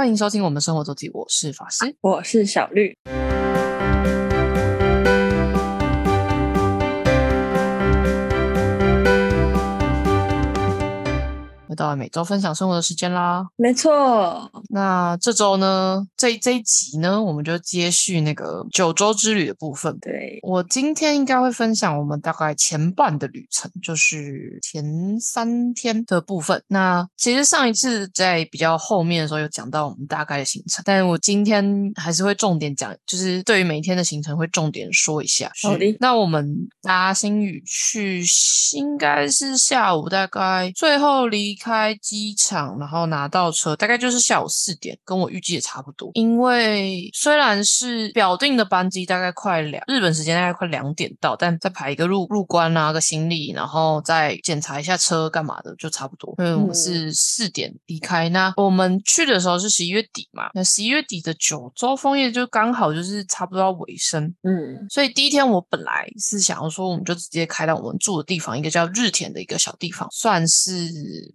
欢迎收听我们生活周记，我是法师。我是小绿。到了每周分享生活的时间啦。没错，那这周呢，这这一集呢，我们就接续那个九州之旅的部分。对，我今天应该会分享我们大概前半的旅程，就是前三天的部分。那其实上一次在比较后面的时候有讲到我们大概的行程，但我今天还是会重点讲，就是对于每一天的行程会重点说一下。好的那我们搭新宇去，应该是下午大概最后离开机场，然后拿到车，大概就是下午四点，跟我预计也差不多。因为虽然是表定的班机，大概快两日本时间大概快两点到，但再排一个入入关啊个行李，然后再检查一下车干嘛的，就差不多。因为我们是四点离开，那我们去的时候是十一月底嘛，那十一月底的九州枫叶就刚好就是差不多要尾声，嗯，所以第一天我本来是想要说，我们就直接开到我们住的地方，一个叫日田的一个小地方，算是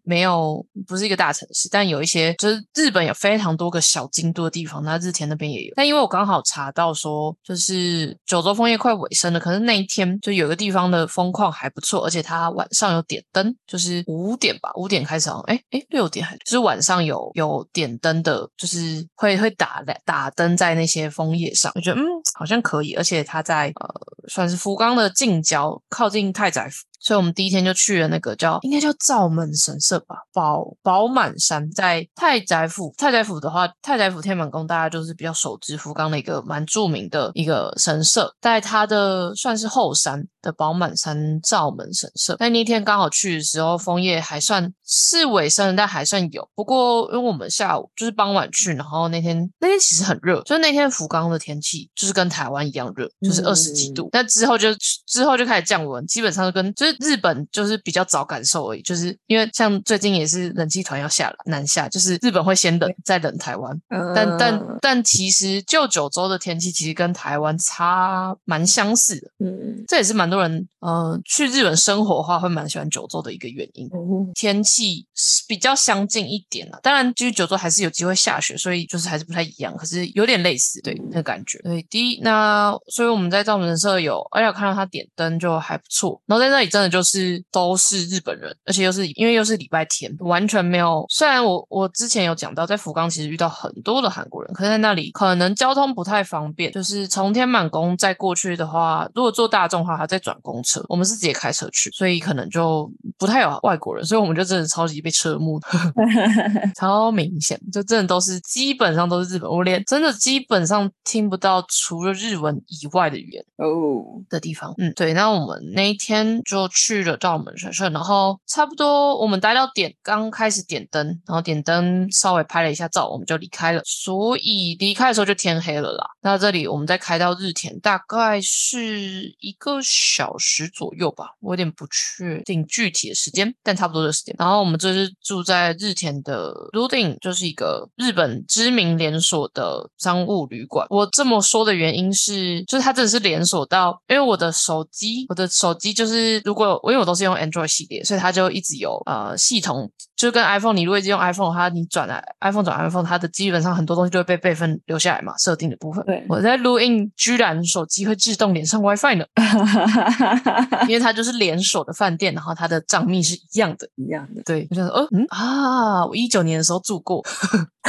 没有有不是一个大城市，但有一些就是日本有非常多个小京都的地方，那日田那边也有。但因为我刚好查到说，就是九州枫叶快尾声了，可是那一天就有个地方的风况还不错，而且它晚上有点灯，就是五点吧，五点开始好像，哎哎六点还就是晚上有有点灯的，就是会会打打灯在那些枫叶上，我觉得嗯好像可以，而且它在呃算是福冈的近郊，靠近太宰府。所以我们第一天就去了那个叫应该叫灶门神社吧，宝宝满山在太宰府。太宰府的话，太宰府天满宫大家就是比较熟知福冈的一个蛮著名的一个神社，在它的算是后山的宝满山灶门神社。但那天刚好去的时候，枫叶还算是尾声，但还算有。不过因为我们下午就是傍晚去，然后那天那天其实很热，就是那天福冈的天气就是跟台湾一样热，就是二十几度。但之后就之后就开始降温，基本上跟就是日本就是比较早感受而已，就是因为像最近也是冷气团要下来南下，就是日本会先冷再冷台湾，但但但其实就九州的天气其实跟台湾差蛮相似的，嗯，这也是蛮多人呃去日本生活的话会蛮喜欢九州的一个原因。哦。天气是比较相近一点了，当然就是九州还是有机会下雪，所以就是还是不太一样，可是有点类似，对那个感觉。对，第一那所以我们在造门神社有，而且我看到他点灯就还不错，然后在那里真的就是都是日本人，而且又是因为又是礼拜天，完全没有。虽然我我之前有讲到，在福冈其实遇到很多的韩国人，可是在那里可能交通不太方便，就是从天满宫再过去的话，如果坐大众的话，还再转公车，我们是直接开车去，所以可能就不太有外国人，所以我们就真的超级被车目的。超明显，就真的都是基本上都是日本，我连真的基本上听不到除了日文以外的语言哦，的地方。嗯，对。那我们那一天就去了灶门神社，然后差不多我们待到点刚开始点灯，然后点灯稍微拍了一下照，我们就离开了。所以离开的时候就天黑了啦。那这里我们再开到日田，大概是一个小时左右吧，我有点不确定具体的时间，但差不多的时间。然后我们这是住在日田的 Ludin，就是一个日本知名连锁的商务旅馆。我这么说的原因是，就是它真的是连锁到，因为我的手机，我的手机就是如果因为我都是用 Android 系列，所以它就一直有呃系统，就跟 iPhone，你如果一直用 iPhone 的话，你转来 iPhone 转 iPhone，它的基本上很多东西就会被备份留下来嘛，设定的部分。对我在录音，居然手机会自动连上 WiFi 呢，因为它就是连锁的饭店，然后它的账密是一样的。一样的，对，我想说，哦，嗯啊，我一九年的时候住过，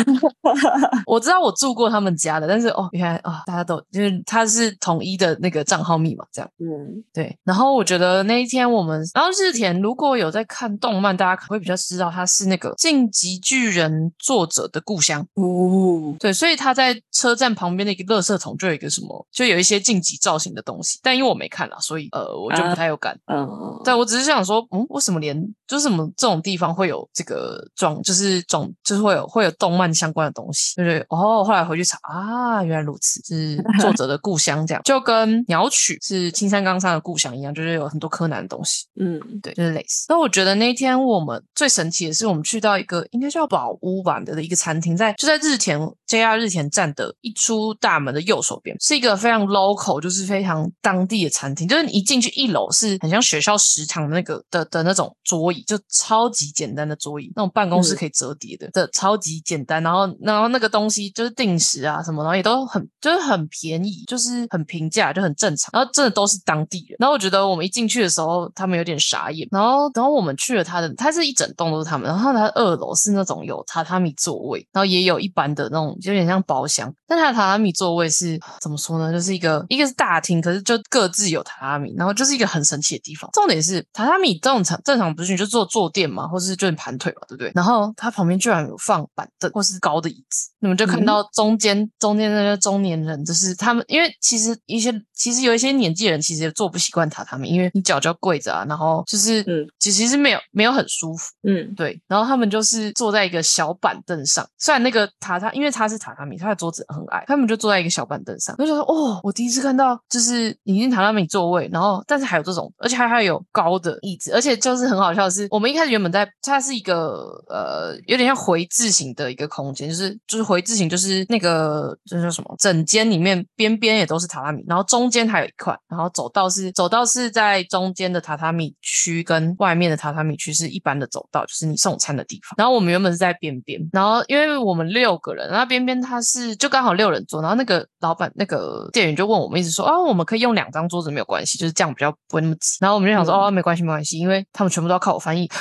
我知道我住过他们家的，但是哦，原来啊、大家都就是它是统一的那个账号密码这样。嗯，对，然后我觉得那一天我们，然后日田如果有在看动漫，大家可能会比较知道它是那个《进击巨人》作者的故乡。哦，对，所以他在车站旁边的一个垃圾桶就有一个什么，就有一些晋级造型的东西，但因为我没看啦，所以呃，我就不太有感。嗯，但我只是想说，嗯，为什么连就是什么这种地方会有这个装，就是装，就是会有会有动漫相关的东西，就是哦，后来回去查啊，原来如此，是 作者的故乡，这样就跟鸟取是青山刚昌的故乡一样，就是有很多柯南的东西。嗯，对，就是类似。那我觉得那一天我们最神奇的是，我们去到一个应该叫宝屋吧的一个餐厅，在就在日田 JR 日田站的一出大门的右手边，是一个非常 local，就是非常当地的餐厅。就是你一进去一楼是很像学校食堂那个的的那种桌椅，就超级简单的桌椅，那种办公室可以折叠的，的超级简单。然后然后那个东西就是定时啊什么，然后也都很就是很便宜，就是很平价，就很正常。然后真的都是当地人。然后我觉得我们一进去的时候，他们有点傻眼。然后然后我们去了他的，他是一整栋都是他们。然后他二楼是那种有榻榻米座位，然后也有一般的那种有点像包厢。但他的榻榻米座位是怎么说呢？就是一个一个是大厅，可是就各自有榻榻米，然后就是一个很神奇的地方。重点是榻榻米这种常正常不是你就坐坐垫嘛，或是就盘腿嘛，对不对？然后它旁边居然有放板凳或是高的椅子，你们就看到中间中间那些中年人，就是他们，因为其实一些其实有一些年纪人其实也坐不习惯榻榻米，因为你脚就要跪着啊，然后就是嗯其实是没有没有很舒服。嗯对，对然后他们就是坐在一个小板凳上，虽然那个榻榻，因为它是榻榻米，它的桌子很矮，他们就坐在一个小板凳上。我就说，哦，我第一次看到就是已经榻榻米座位，然后但是还有这种，而且还还有高的椅子，而且就是很好笑的是，我们一开始原本在它是一个呃有点像回字形的一个空间，就是就是回字形，就是那个这叫什么？整间里面边边也都是榻榻米，然后中间还有一块，然后走道是走道是在中间的榻榻米区跟外面的榻榻米区是一般的走道，就是你送餐的地方。然后我们原本是在边边，然后因为我们六个人，然后边边他是就刚好六人桌，然后那个老板那个店员就问我们，一直说啊，我们可以用两张桌子没有关系，就是这样比较不会那么挤。然后我们就想说，哦，没关系没关系，因为他们全部都要靠我翻译。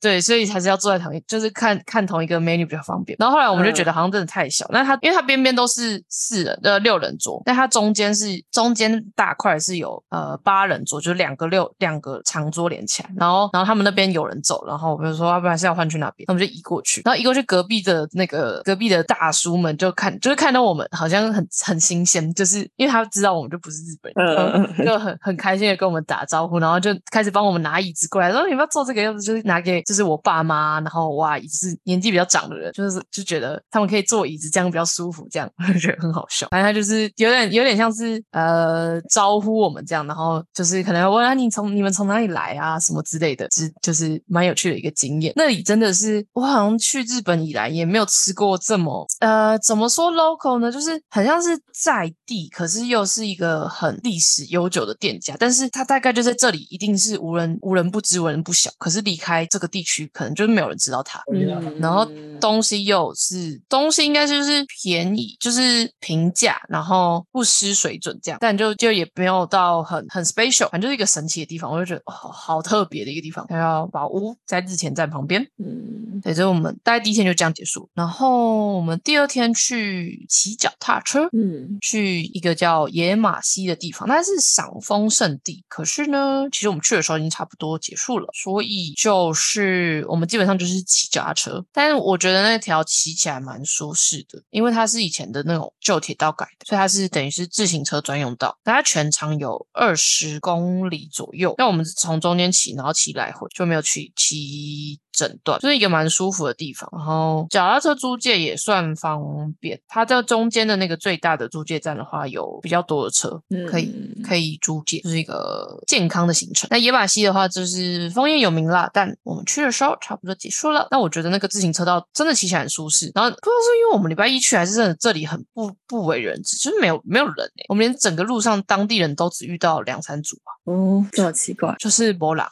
对，所以还是要坐在同一，就是看看同一个 menu 比较方便。然后后来我们就觉得好像真的太小，那它因为它边边都是四人呃六人桌，但它中间是中间大块是有呃八人桌，就是两个六两个长桌连起来。然后然后他们那边有人走，然后我们就说要不然是要换去那边，那我们就移过去。然后移过去隔壁的那个隔壁的大叔们就看就是看到我们好像很很新鲜，就是因为他知道我们就不是日本人，就很很开心的跟我们打招呼，然后就开始帮我们拿椅子过来，说你们要坐这个样子，就是拿给就是我爸妈，然后哇，椅子是年纪比较长的人，就是就觉得他们可以坐椅子，这样比较舒服，这样 我就觉得很好笑。反正他就是有点有点像是呃招呼我们这样，然后就是可能问啊你从你们从哪里来啊什么之类的，是就是蛮有趣的一个经验。那里真的是我好像去日本以来也没有吃过这么呃怎么说 local 呢？就是很像是在地，可是又是一个很历史悠久的店家，但是它大概就在这里，一定是无人无人不知、无人不晓。可是离开这个地区，可能就是没有人知道它。嗯然后东西又是东西，应该就是便宜，就是平价，然后不失水准这样，但就就也没有到很很 special，反正就是一个神奇的地方，我就觉得哦，好特别的一个地方。叫宝屋在日前站旁边，嗯对，所以我们大概第一天就这样结束，然后我们第二天去骑脚踏车，嗯去一个叫野马溪的地方，那是赏枫圣地。可是呢，其实我们去的时候已经差不多结束了，所以就是我们基本上就是骑脚踏车。但是我觉得那条骑起来蛮舒适的，因为它是以前的那种旧铁道改的，所以它是等于是自行车专用道。它全长有二十公里左右，那我们从中间骑，然后骑来回，就没有去骑整段，就是一个蛮舒服的地方。然后脚踏车租借也算方便，它在中间的那个最大的租借站的话，有比较多的车嗯可以可以租借，就是一个健康的行程。那野马溪的话，就是枫叶有名啦，但我们去的时候差不多结束了。但我觉得那个自行车道真的骑起来很舒适，然后不知道是因为我们礼拜一去，还是真的这里很不不为人知，就是没有没有人哎、我们连整个路上当地人都只遇到两三组啊，哦，这么奇怪。就是波朗，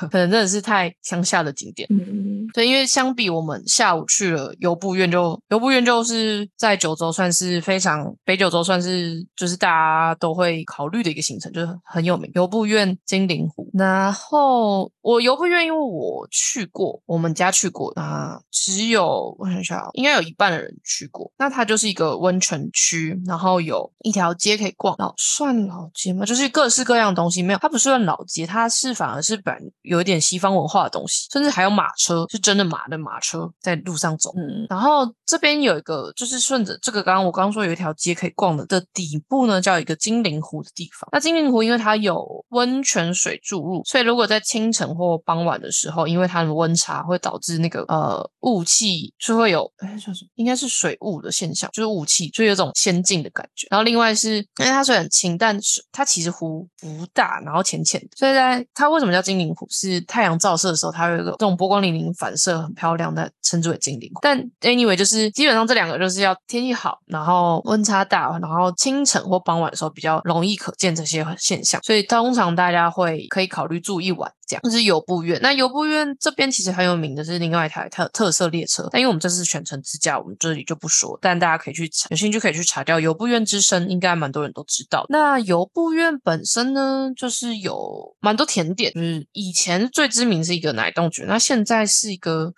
可能真的是太乡下的景点。嗯对，因为相比我们下午去了游步院就，游步院就是在九州算是非常北九州算是就是大家都会考虑的一个行程，就是很有名。游步院、金陵湖，然后我游步院因为我去过，我们家去过，那只有我想一下哦，应该有一半的人去过。那它就是一个温泉区，然后有一条街可以逛，老算老街吗？就是各式各样的东西，没有，它不是算老街，它是反而是本有一点西方文化的东西，甚至还有马车，是真的马的马车在路上走。嗯然后这边有一个，就是顺着这个刚刚我刚刚说有一条街可以逛的的底部呢，叫一个精灵湖的地方。那精灵湖因为它有温泉水注入，所以如果在清晨或傍晚的时候，因为它的温差会导致那个呃雾气是会有哎叫什么？应该是水雾的现象，就是雾气，就有种仙境的感觉。然后另外是因为它水很清，但是它其实湖不大，然后浅浅的，所以在它为什么叫精灵湖？是太阳照射的时候，它有一个这种波光粼粼反射，很漂亮的，称之为精灵。但 anyway，就是基本上这两个就是要天气好，然后温差大，然后清晨或傍晚的时候比较容易可见这些现象，所以通常大家会可以考虑住一晚。这样，这是游步院。那游步院这边其实很有名的是另外一台特特色列车，但因为我们这次全程自驾，我们这里就不说。但大家可以去查有兴趣可以去查掉游步院之声，应该蛮多人都知道。那游步院本身呢，就是有蛮多甜点，就是以前最知名是一个奶冻卷，那现在是一个。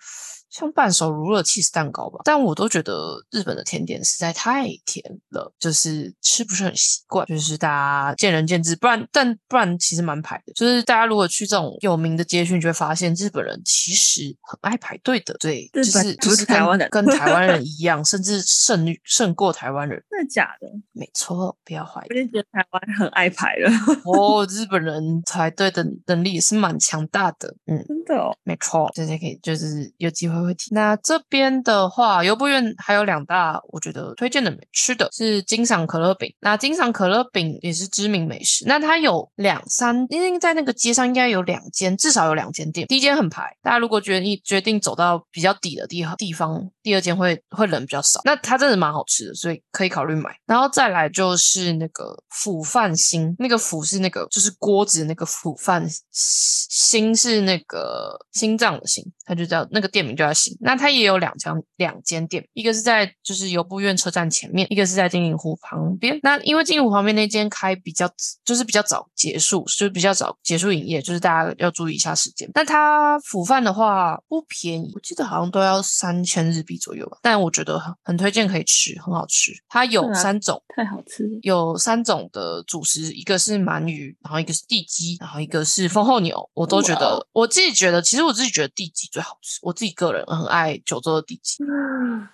像半熟乳酪 cheese 蛋糕吧，但我都觉得日本的甜点实在太甜了，就是吃不是很习惯。就是大家见仁见智，不然但不然其实蛮排的。就是大家如果去这种有名的街区，你就会发现日本人其实很爱排队的。对，就是就是台湾人跟 台湾人一样，甚至胜胜过台湾人。真的假的？没错，不要怀疑。我就觉得台湾很爱排了。哦，日本人排队的能力也是蛮强大的。嗯，真的哦，没错，大家可以就是有机会。那这边的话，游步院还有两大我觉得推荐的美吃的是金赏可乐饼。那金赏可乐饼也是知名美食。那它有两三，因为在那个街上应该有两间，至少有两间店。第一间很排，大家如果决定决定走到比较底的地地方，第二间会会人比较少。那它真的蛮好吃的，所以可以考虑买。然后再来就是那个釜饭心，那个釜是那个就是锅子那个釜饭心是那个心脏的心，它就叫那个店名叫心。那它也有两家两间店，一个是在就是游步院车站前面，一个是在金银湖旁边。那因为金银湖旁边那间开比较就是比较早结束，就是比较早结束营业，就是大家要注意一下时间。但它腐饭的话不便宜，我记得好像都要三千日币左右吧。但我觉得很很推荐可以吃，很好吃。它有三种，太好吃了。有三种的主食，一个是鳗鱼，然后一个是地鸡，然后一个是丰后牛。我都觉得我自己觉得，其实我自己觉得地鸡最好吃。我自己个人很爱。爱九州的地气，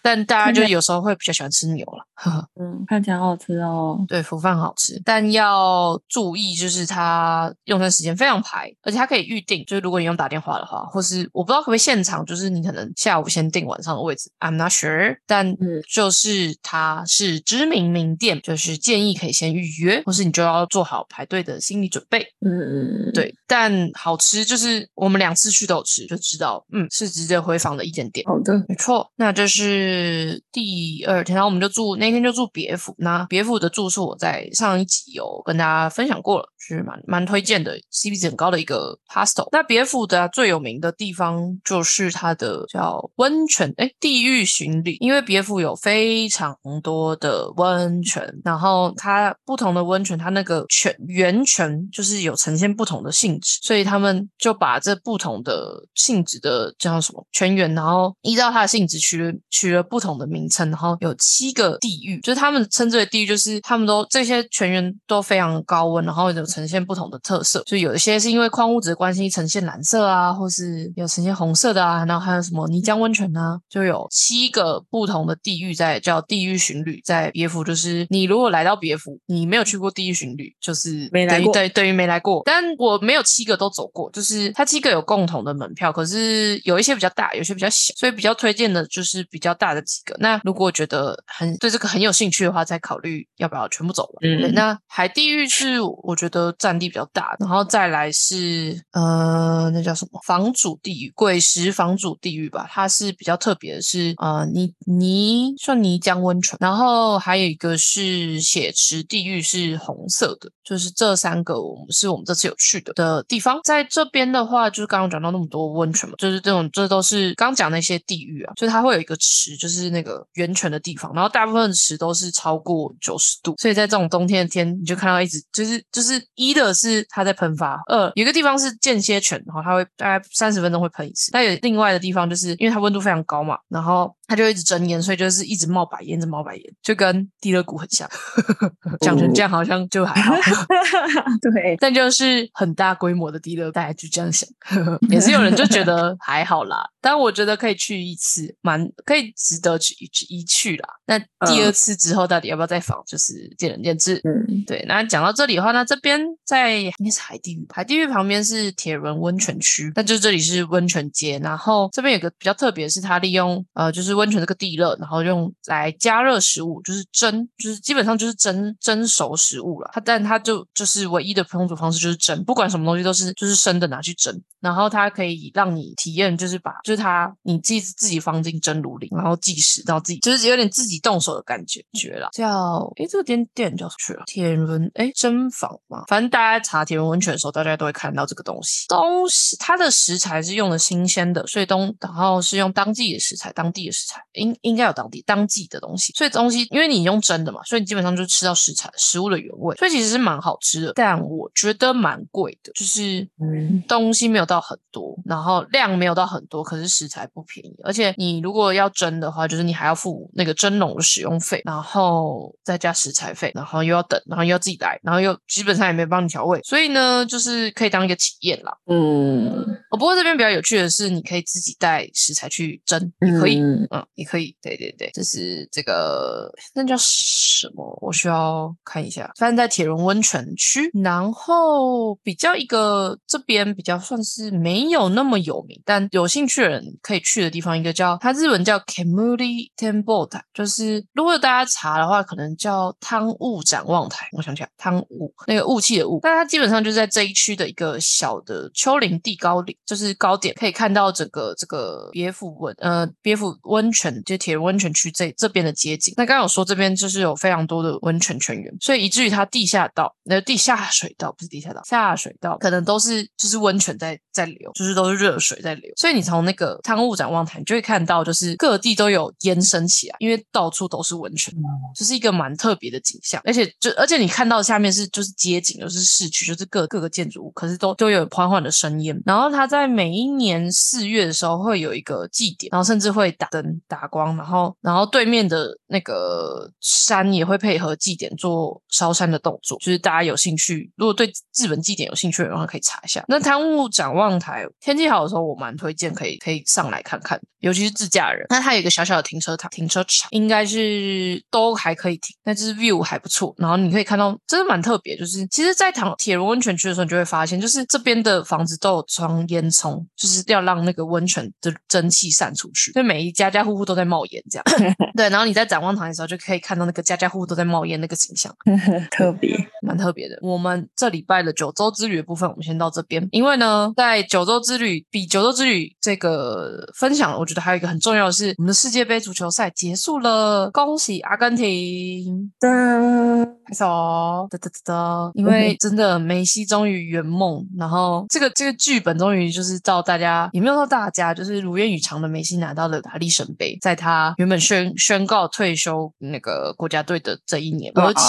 但大家就有时候会比较喜欢吃牛了。嗯，看起来好好吃哦。对，福饭好吃，但要注意，就是它用餐时间非常排，而且它可以预定。就是如果你用打电话的话，或是我不知道可不可以现场，就是你可能下午先订晚上的位置，I'm not sure。但就是它是知名名店，就是建议可以先预约，或是你就要做好排队的心理准备。嗯对。但好吃，就是我们两次去都有吃，就知道，嗯，是值得回访的一间。好的，没错，那就是是第二天，然后我们就住那天就住别府。那别府的住宿我在上一集有跟大家分享过了，是蛮蛮推荐的，CP 值很高的一个 hostel。那别府的最有名的地方就是它的叫温泉，哎，地狱巡礼。因为别府有非常多的温泉，然后它不同的温泉，它那个泉源泉就是有呈现不同的性质，所以他们就把这不同的性质的叫什么泉源，然后依照它的性质去取了不同的名称，然后有七个地域，就是他们称之为地域，就是他们都这些全员都非常高温，然后有呈现不同的特色，就有一些是因为矿物质的关系呈现蓝色啊，或是有呈现红色的啊，然后还有什么泥浆温泉啊，就有七个不同的地域在叫地狱巡旅，在别府，就是你如果来到别府，你没有去过地狱巡旅，就是没来过，对，等于没来过。但我没有七个都走过，就是它七个有共同的门票，可是有一些比较大，有些比较小。所以比较推荐的就是比较大的几个。那如果觉得很对这个很有兴趣的话，再考虑要不要全部走完。嗯，那海地狱是我觉得占地比较大，然后再来是呃，那叫什么房主地狱？鬼石房主地狱吧，它是比较特别的是呃泥泥算泥浆温泉，然后还有一个是血池地狱是红色的，就是这三个我们是我们这次有去的的地方。在这边的话，就是刚刚讲到那么多温泉嘛，就是这种这都是刚讲那些地狱啊，就是它会有一个池，就是那个源泉的地方，然后大部分池都是超过九十度，所以在这种冬天的天，你就看到一直就是就是一的是它在喷发，二有一个地方是间歇泉，然后它会大概三十分钟会喷一次，那有另外的地方就是因为它温度非常高嘛，然后。它就一直蒸烟，所以就是一直冒白烟，一直冒白烟，就跟地热谷很像。讲成这样好像就还好，对。但就是很大规模的地热，大家就这样想，也是有人就觉得还好啦。但我觉得可以去一次，蛮可以值得去一一去啦。那第二次之后到底要不要再访，就是见仁见智。嗯，对。那讲到这里的话，那这边在应该是海地狱，海地狱旁边是铁人温泉区，那就这里是温泉街。然后这边有个比较特别，是它利用呃。就是温泉这个地热，然后用来加热食物，就是蒸，就是基本上就是蒸蒸熟食物了。它但它就就是唯一的烹煮方式就是蒸，不管什么东西都是就是生的拿去蒸，然后它可以让你体验，就是把就是它你自己自己放进蒸炉里，然后计时到自己就是有点自己动手的感觉觉了。叫诶这个店店叫什么去了？铁轮诶蒸房嘛，反正大家查铁轮温泉的时候，大家都会看到这个东西。东西它的食材是用的新鲜的，所以东然后是用当季的食材，当地的食材应应该有当地当季的东西，所以东西因为你用蒸的嘛，所以你基本上就吃到食材食物的原味，所以其实是蛮好吃的。但我觉得蛮贵的，就是嗯东西没有到很多，然后量没有到很多，可是食材不便宜，而且你如果要蒸的话，就是你还要付那个蒸笼的使用费，然后再加食材费，然后又要等，然后又要自己来，然后又基本上也没帮你调味，所以呢，就是可以当一个体验啦。嗯，哦，不过这边比较有趣的是，你可以自己带食材去蒸，也可以，嗯嗯，也可以，对对对，这是这个那叫什么？我需要看一下，反正在铁轮温泉区，然后比较一个这边比较算是没有那么有名，但有兴趣的人可以去的地方，一个叫它日文叫 Kemuri Temple 台，就是如果大家查的话，可能叫汤雾展望台。我想起来，汤雾那个雾气的雾，但它基本上就是在这一区的一个小的丘陵地高岭，就是高点，可以看到整个这个别府温呃别府温泉，就铁人温泉区这这边的街景。那刚刚有说这边就是有非常多的温泉泉源，所以以至于它地下道，那地下水道不是地下道，下水道可能都是就是温泉在在流，就是都是热水在流。所以你从那个汤雾展望台，你就会看到就是各地都有延伸起来，因为到处都是温泉。就是一个蛮特别的景象，而且就而且你看到下面是就是街景，就是市区，就是各各个建筑物，可是都都有缓缓的升烟。然后它在每一年四月的时候会有一个祭典，然后甚至会打灯打光，然后然后对面的那个山也会配合祭典做烧山的动作。就是大家有兴趣，如果对日本祭典有兴趣的话，可以查一下。那贪雾展望台天气好的时候，我蛮推荐可以可以上来看看，尤其是自驾人。那 它有一个小小的停车场，停车场应该是都还可以停，那就是 view 还不错。然后你可以看到，真的蛮特别，就是其实，在唐铁路温泉区的时候，你就会发现，就是这边的房子都有装烟囱，就是要让那个温泉的蒸汽散出去，所以每一家家户户都在冒烟，这样。对，然后你在展望台的时候，就可以看到那个家家户户都在冒烟那个景象。特别，蛮特别的。我们这礼拜的九州之旅的部分，我们先到这边。因为呢，在九州之旅比九州之旅这个分享，我觉得还有一个很重要的是，我们的世界杯足球赛结束了，恭喜阿根廷！噔，拍手，哒哒哒哒！因为真的梅西终于圆梦，然后这个这个剧本终于就是到大家也没有到大家，就是如愿以偿的梅西拿到了大力神杯，在他原本宣宣告退休那个国家队的这一年，而且。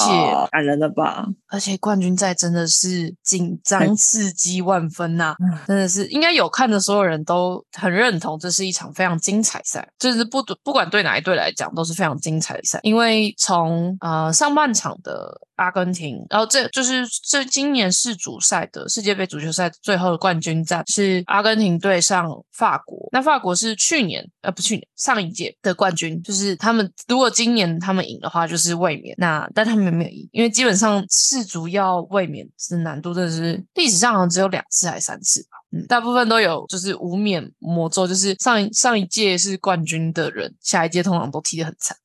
感人了吧？而且冠军赛真的是紧张刺激万分呐、嗯真的是应该有看的所有人都很认同，这是一场非常精彩赛，就是实不不管对哪一队来讲都是非常精彩的赛，因为从呃上半场的阿根廷，然后这就是这今年世足赛的世界杯足球赛最后的冠军战是阿根廷对上法国，那法国是去年呃不去年上一届的冠军，就是他们如果今年他们赢的话就是卫冕，那但他们没有赢，因为基本上世足要卫冕是难度真的是历史上好像只有两次还是三次吧。嗯，大部分都有就是无冕魔咒，就是上一上一届是冠军的人，下一届通常都踢得很惨。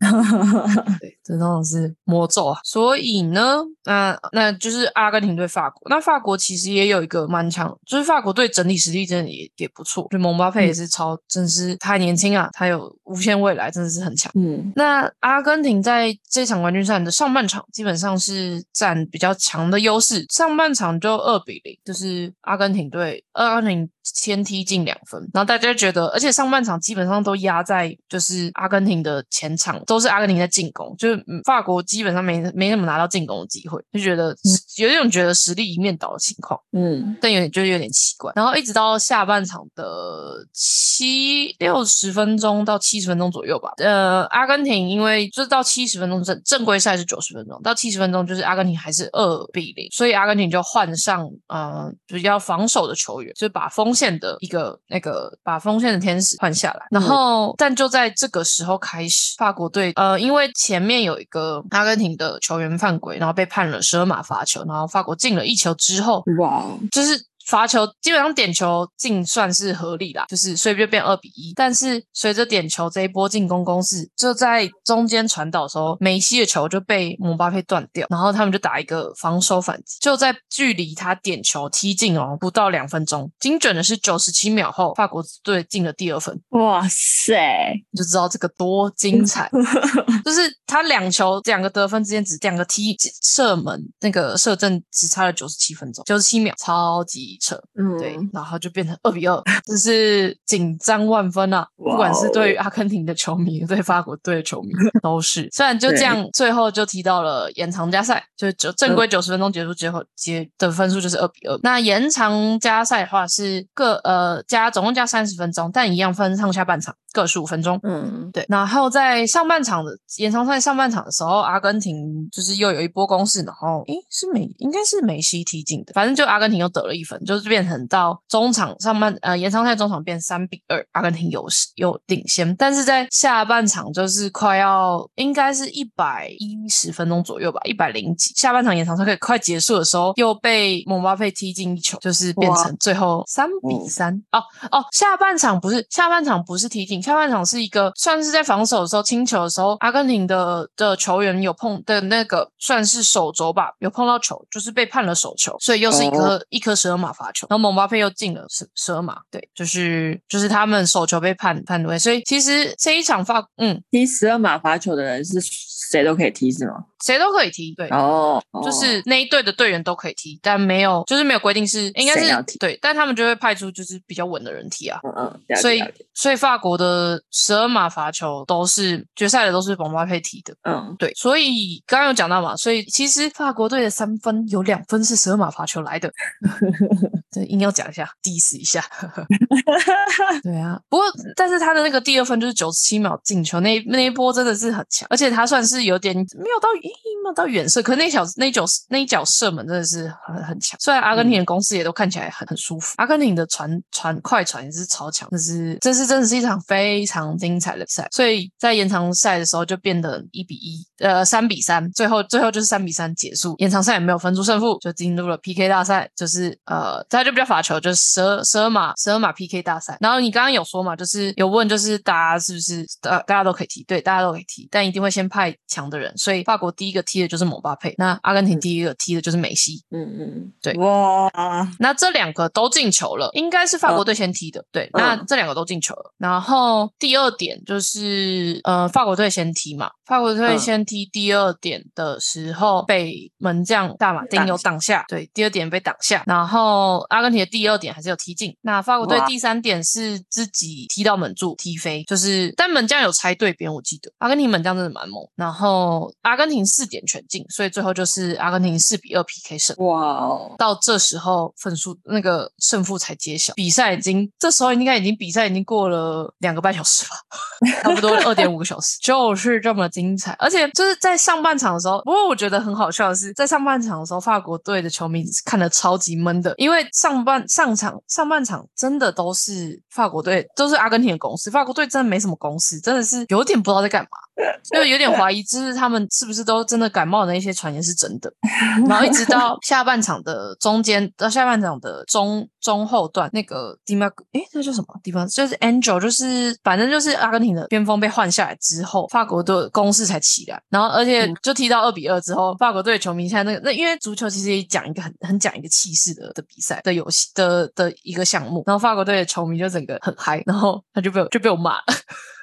对，这通常是魔咒啊。所以呢，那那就是阿根廷对法国。那法国其实也有一个蛮强，就是法国队整体实力真的也也不错。就蒙巴佩也是超，真是太年轻啊，他有无限未来，真的是很强。嗯，那阿根廷在这场冠军赛的上半场基本上是占比较强的优势，上半场就二比零，就是阿根廷队，阿根廷先踢进两分，然后大家觉得，而且上半场基本上都压在就是阿根廷的前场，都是阿根廷在进攻，就是法国基本上没没怎么拿到进攻的机会，就觉得有一种觉得实力一面倒的情况。嗯，但有点就是有点奇怪。然后一直到下半场的七六十分钟到七十分钟左右吧，呃，阿根廷因为就是到七十分钟正正规赛是九十分钟，到七十分钟就是阿根廷还是二比零，所以阿根廷就换上呃比较防守的球员，就是把锋线的一个那个把锋线的天使换下来，然后、但就在这个时候开始，法国队呃因为前面有一个阿根廷的球员犯规，然后被判了十二码罚球，然后法国进了一球之后，哇，就是罚球基本上点球进算是合理啦，就是所以就变二比一。但是随着点球这一波进攻攻势，就在中间传导的时候，梅西的球就被姆巴佩断掉，然后他们就打一个防守反击，就在距离他点球踢进哦不到两分钟，精准的是九十七秒后，法国队进了第二分，哇塞，你就知道这个多精彩。就是他两球两个得分之间只两个踢射门那个射正只差了九十七分钟，九十七秒，超级扯。嗯，对，然后就变成二比二，就是紧张万分啊！不管是对于阿根廷的球迷，对法国队的球迷都是。虽然就这样，最后就踢到了延长加赛，就是九正规九十分钟结束之后结的分数就是二比二。那延长加赛的话是各呃加总共加三十分钟，但一样分上下半场各十五分钟。嗯，对，然后在上半场的延长赛上半场的时候，阿根廷就是又有一波攻势，然后诶是美应该是梅西踢进的，反正就阿根廷又得了一分，就是变成到中场上半呃延长赛中场变三比二，阿根廷有有领先，但是在下半场就是快要应该是一百一十分钟左右吧，一百零几，下半场延长赛可以快结束的时候，又被姆巴佩踢进一球，就是变成最后三比三、哦哦，下半场不是下半场不是踢进，下半场是一个算是在防守的时候清球的时候，阿根廷的的球员有碰的那个算是手肘吧，有碰到球，就是被判了手球，所以又是一颗、一颗十二码罚球，然后蒙巴佩又进了十十二码，对，就是就是他们手球被判判对，所以其实这一场法嗯踢十二码罚球的人是谁都可以踢是吗？谁都可以踢，对。哦，就是那一队的队员都可以踢，但没有，就是没有规定是应该是对，但他们就会派出就是比较稳的人踢啊。嗯嗯，所以，所以法国的十二码罚球都是决赛的都是蒙巴佩踢的，嗯，对，所以刚刚有讲到嘛，所以其实法国队的三分有两分是十二码罚球来的，对，硬要讲一下，diss 一下，对啊，不过但是他的那个第二分就是九十七秒进球，那那一波真的是很强，而且他算是有点没有到诶没有到远射，可那小那脚那一脚射门真的是很很强，虽然阿根廷的攻势也都看起来很很舒服，阿根廷的传传快传也是超强，可是这是真的是一场非常精彩的赛，所以在延长赛的时候就变得一比一，呃三比三，最后最后就是三比三结束，延长赛也没有分出胜负，就进入了 PK 大赛，就是呃它就比较罚球，就是十二十二码十二码 PK 大赛。然后你刚刚有说嘛，就是有问就是大家是不是呃大家都可以踢，对，大家都可以踢，但一定会先派强的人，所以法国第一个踢的就是姆巴佩，那阿根廷第一个踢的就是梅西，嗯嗯，对哇，那这两个都进球了，应该是法国队先踢的。对，那这两个都进球了。然后第二点就是，呃，法国队先踢嘛，法国队嗯先踢第二点的时候被门将大马丁挡有挡下，对，第二点被挡下。然后阿根廷的第二点还是有踢进。那法国队第三点是自己踢到门柱踢飞，就是但门将有猜对边，我记得阿根廷门将真的蛮猛。然后阿根廷四点全进，所以最后就是阿根廷四比二 PK 胜。哇哦，到这时候分数那个胜负才揭晓，比赛已经这时候应该已经比赛已经过了两个半小时吧，差不多二点五个小时，就是这么精彩。而且就是在上半场的时候，不过我觉得很好笑的是，在上半场的时候，法国队的球迷看得超级闷的，因为为上半上场上半场真的都是法国队，都是阿根廷的攻势，法国队真的没什么攻势，真的是有点不知道在干嘛。就有点怀疑，就是他们是不是都真的感冒的那些传言是真的。然后一直到下半场的中间，到下半场的中中后段，那个 d i m a 诶，那叫什么地方？就是 Angel，就是反正就是阿根廷的边锋被换下来之后，法国的攻势才起来。然后而且就踢到二比二之后，法国队的球迷现在那个那因为足球其实也讲一个很很讲一个气势的的比赛的游戏的的一个项目，然后法国队的球迷就整个很嗨，然后他就被我就被我骂了。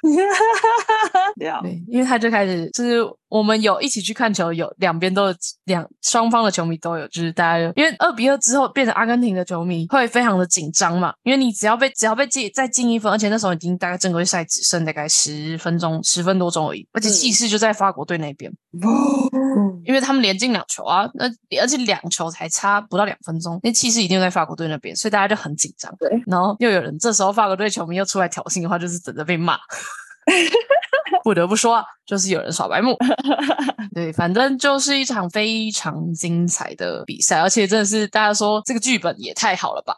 了，对，因为他就开始就是我们有一起去看球，有两边都有两双方的球迷都有，就是大家就因为二比二之后变成阿根廷的球迷会非常的紧张嘛，因为你只要被只要被进再进一分，而且那时候已经大概正规赛只剩大概十分钟十分多钟而已，而且气势就在法国队那边，因为他们连进两球啊，那而且两球才差不到两分钟，那气势一定在法国队那边，所以大家就很紧张。对，然后又有人这时候法国队球迷又出来挑衅的话，就是等着被骂。不得不说啊，就是有人耍白目。对，反正就是一场非常精彩的比赛，而且真的是大家说这个剧本也太好了吧，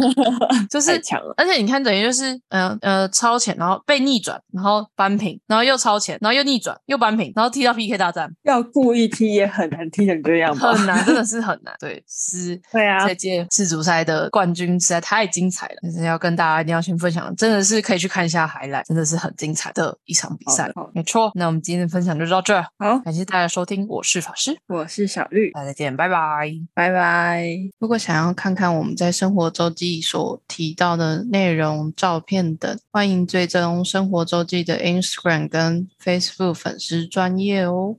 就是太强了。而且你看，等于就是，嗯呃超前，然后被逆转，然后扳平，然后又超前，然后又逆转，又扳平，然后踢到 PK 大战，要故意踢也很难踢成这样吧？很难，真的是很难。对，是 对啊这届世足赛的冠军实在太精彩了，但是要跟大家一定要先分享，真的是可以去看一下海来，真的是很精彩的一场比赛好的好的。没错，那我们今天的分享就到这，好，感谢大家收听，我是法师，我是小绿，大家再见，拜拜。拜拜。如果想要看看我们在生活周记所提到的内容、照片等，欢迎追踪生活周记的 Instagram 跟 Facebook 粉丝专业哦。